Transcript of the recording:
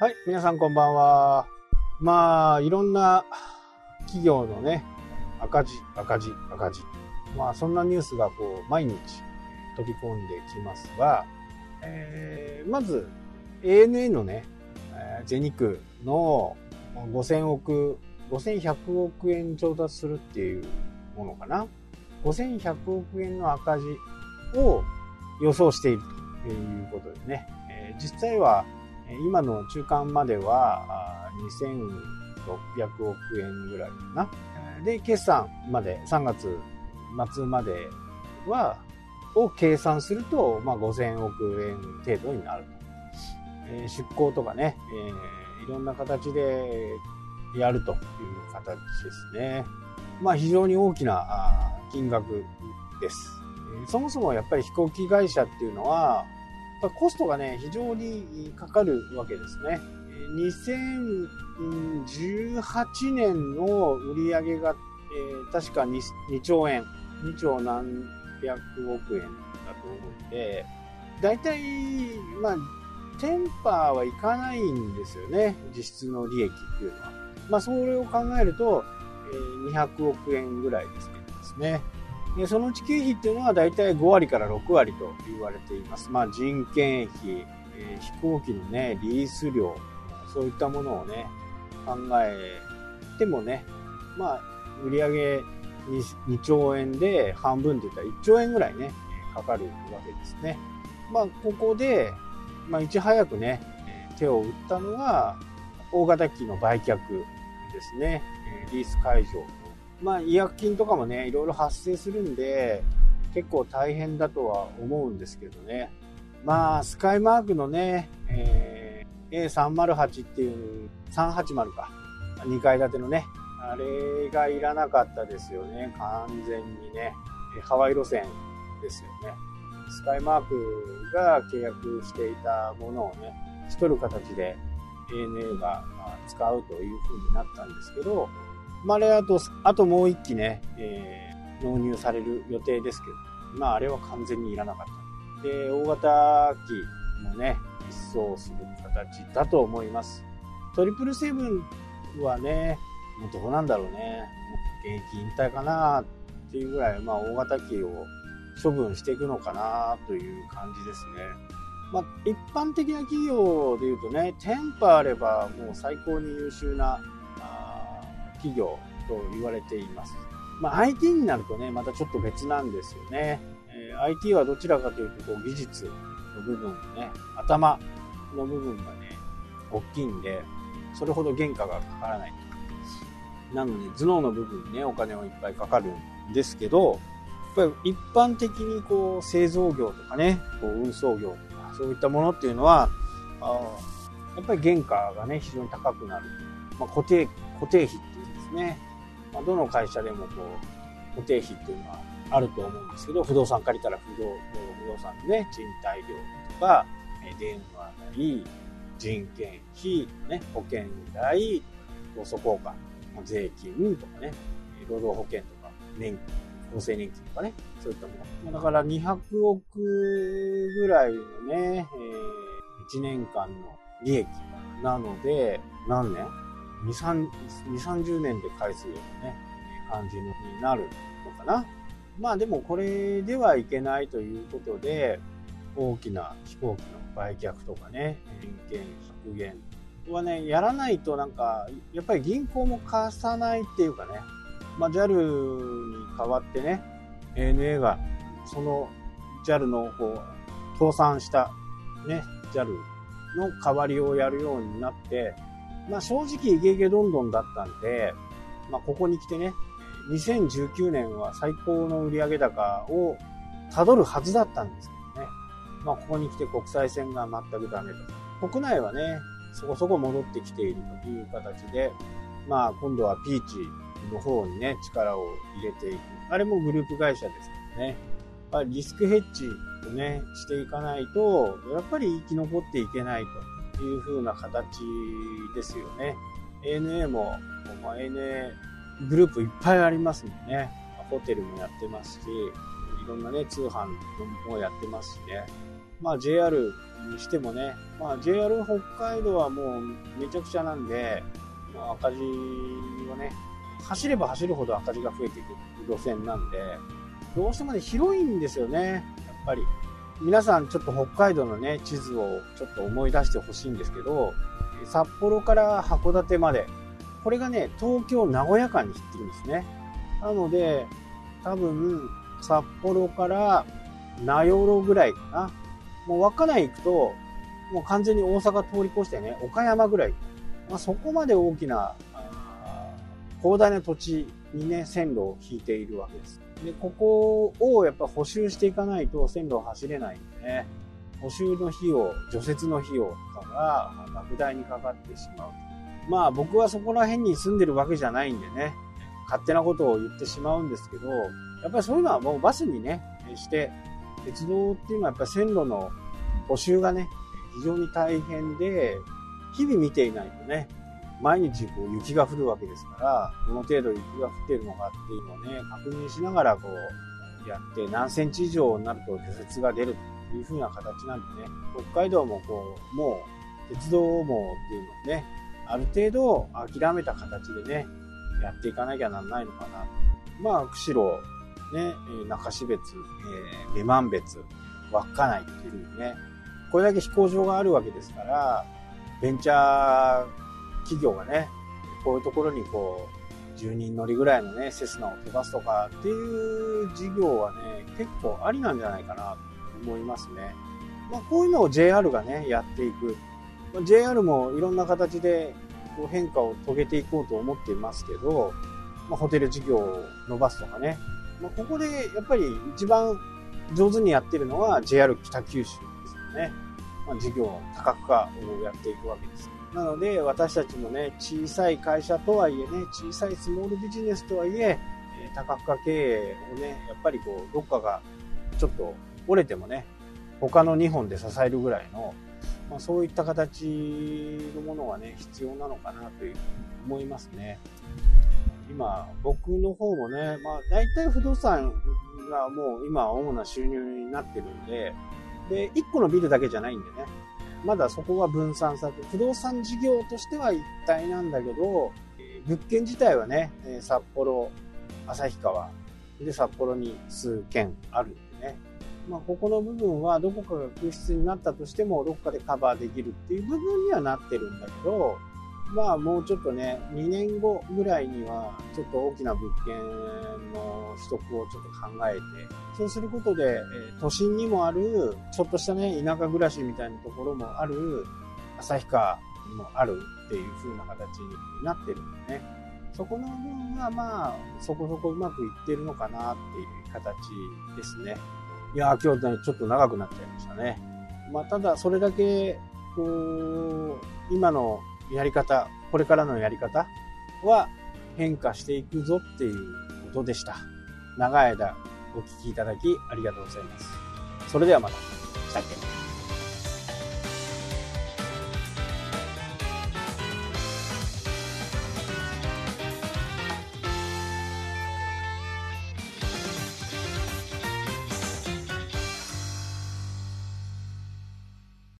はい、皆さんこんばんは。まあ、いろんな企業のね、赤字、赤字、赤字。まあ、そんなニュースがこう、毎日飛び込んできますが、えー、まず、ANA のね、全日空の5000億、5100億円調達するっていうものかな。5100億円の赤字を予想しているということでね、えー、実際は今の中間までは2600億円ぐらいかな。で、決算まで、3月末までは、を計算すると、まあ、5000億円程度になると。えー、出向とかね、えー、いろんな形でやるという形ですね。まあ、非常に大きな金額です。そもそもやっぱり飛行機会社っていうのは、コストがね、非常にかかるわけですね。2018年の売り上げが、えー、確か 2, 2兆円、2兆何百億円だと思うんで、大体、まあ、テンパーはいかないんですよね、実質の利益っていうのは。まあ、それを考えると、えー、200億円ぐらいですけどですね。でそのうち経費っていうのは大体5割から6割と言われています。まあ、人件費、えー、飛行機のね、リース料、そういったものをね、考えてもね、まあ、売上 2, 2兆円で半分って言ったら1兆円ぐらいね、かかるわけですね。まあ、ここで、まあ、いち早くね、手を打ったのが、大型機の売却ですね、リース解除まあ、違約金とかもね、いろいろ発生するんで、結構大変だとは思うんですけどね。まあ、スカイマークのね、えー、A308 っていう、380か。2階建てのね、あれがいらなかったですよね。完全にね。ハワイ路線ですよね。スカイマークが契約していたものをね、しとる形で ANA が使うという風になったんですけど、まあ、あれあと、あともう一機ね、えー、納入される予定ですけど、まあ、あれは完全にいらなかった。で、大型機もね、一掃する形だと思います。トリプルセブンはね、もうどうなんだろうね。現役引退かなっていうぐらい、まあ、大型機を処分していくのかなという感じですね。まあ、一般的な企業でいうとね、テンパあればもう最高に優秀な企業と言われています。まあ、IT になるとね、またちょっと別なんですよね。えー、IT はどちらかというと、こう技術の部分ね、頭の部分がね、大きいんで、それほど原価がかからないなので、頭脳の部分にね、お金をいっぱいかかるんですけど、やっぱり一般的にこう製造業とかね、こう運送業とか、そういったものっていうのは、あやっぱり原価がね、非常に高くなる。まあ、固定、固定費ってですね。まあ、どの会社でもこう固定費っていうのはあると思うんですけど、不動産借りたら不動不動産のね、賃貸料とか、電話代、人件費、ね、保険代、高速効果、税金とかね、労働保険とか、年金、厚生年金とかね、そういったもの。だから200億ぐらいのね、えー、1年間の利益なので、何年？2、3 2 30年で返すようなね、感じになるのかな。まあでもこれではいけないということで、大きな飛行機の売却とかね、人件削減はね、やらないとなんか、やっぱり銀行も貸さないっていうかね、まあ、JAL に代わってね、ANA がその JAL のこう倒産したね、JAL の代わりをやるようになって、まあ正直イケイケどんどんだったんで、まあここに来てね、2019年は最高の売上高をたどるはずだったんですけどね。まあここに来て国際線が全くダメと。国内はね、そこそこ戻ってきているという形で、まあ今度はピーチの方にね、力を入れていく。あれもグループ会社ですけどね。まあ、リスクヘッジをね、していかないと、やっぱり生き残っていけないと。いう風な形ですよね。ANA も、まあ、ANA グループいっぱいありますもんね。ホテルもやってますし、いろんなね、通販もやってますしね。まあ JR にしてもね、まあ JR 北海道はもうめちゃくちゃなんで、まあ、赤字はね、走れば走るほど赤字が増えていく路線なんで、どうしてもね、広いんですよね、やっぱり。皆さんちょっと北海道のね、地図をちょっと思い出してほしいんですけど、札幌から函館まで、これがね、東京、名古屋間に切ってるんですね。なので、多分、札幌から名寄ぐらいかな。もう稚内行くと、もう完全に大阪通り越してね、岡山ぐらい。まあ、そこまで大きな、広大な土地にね、線路を引いているわけです。で、ここをやっぱ補修していかないと線路を走れないんでね、補修の費用、除雪の費用とかが莫大にかかってしまう。まあ僕はそこら辺に住んでるわけじゃないんでね、勝手なことを言ってしまうんですけど、やっぱりそういうのはもうバスにね、して、鉄道っていうのはやっぱ線路の補修がね、非常に大変で、日々見ていないとね、毎日こう雪が降るわけですから、どの程度雪が降っているのかっていうのをね、確認しながらこう、やって何センチ以上になると除雪が出るという風な形なんでね、北海道もこう、もう鉄道網っていうのをね、ある程度諦めた形でね、やっていかなきゃなんないのかな。まあ、釧路、ね、中標別、えー、女満別、稚内っていうね、これだけ飛行場があるわけですから、ベンチャー企業がね、こういうところにこう、10人乗りぐらいのね、セスナを飛ばすとかっていう事業はね、結構ありなんじゃないかなと思いますね。まあ、こういうのを JR がね、やっていく。まあ、JR もいろんな形でこう変化を遂げていこうと思っていますけど、まあ、ホテル事業を伸ばすとかね。まあ、ここでやっぱり一番上手にやってるのは JR 北九州ですよね。まあ、事業多角化をやっていくわけです。なので、私たちもね、小さい会社とはいえね、小さいスモールビジネスとはいえ、多角化経営をね、やっぱりこう、どっかがちょっと折れてもね、他の2本で支えるぐらいの、まあ、そういった形のものはね、必要なのかなという思いますね。今、僕の方もね、まあ、大体不動産がもう今主な収入になってるんで、で、1個のビルだけじゃないんでね、まだそこが分散されて、不動産事業としては一体なんだけど、物件自体はね、札幌、旭川、で、札幌に数件あるんでね。まあ、ここの部分はどこかが空室になったとしても、どこかでカバーできるっていう部分にはなってるんだけど、まあもうちょっとね、2年後ぐらいには、ちょっと大きな物件の取得をちょっと考えて、そうすることで、都心にもある、ちょっとしたね、田舎暮らしみたいなところもある、旭川もあるっていう風な形になってるんでね。そこの部分はまあ、そこそこうまくいってるのかなっていう形ですね。いや今日ね、ちょっと長くなっちゃいましたね。まあ、ただ、それだけ、こう、今のやり方、これからのやり方は変化していくぞっていうことでした。長い間お聞きいただきありがとうございます。それではまた。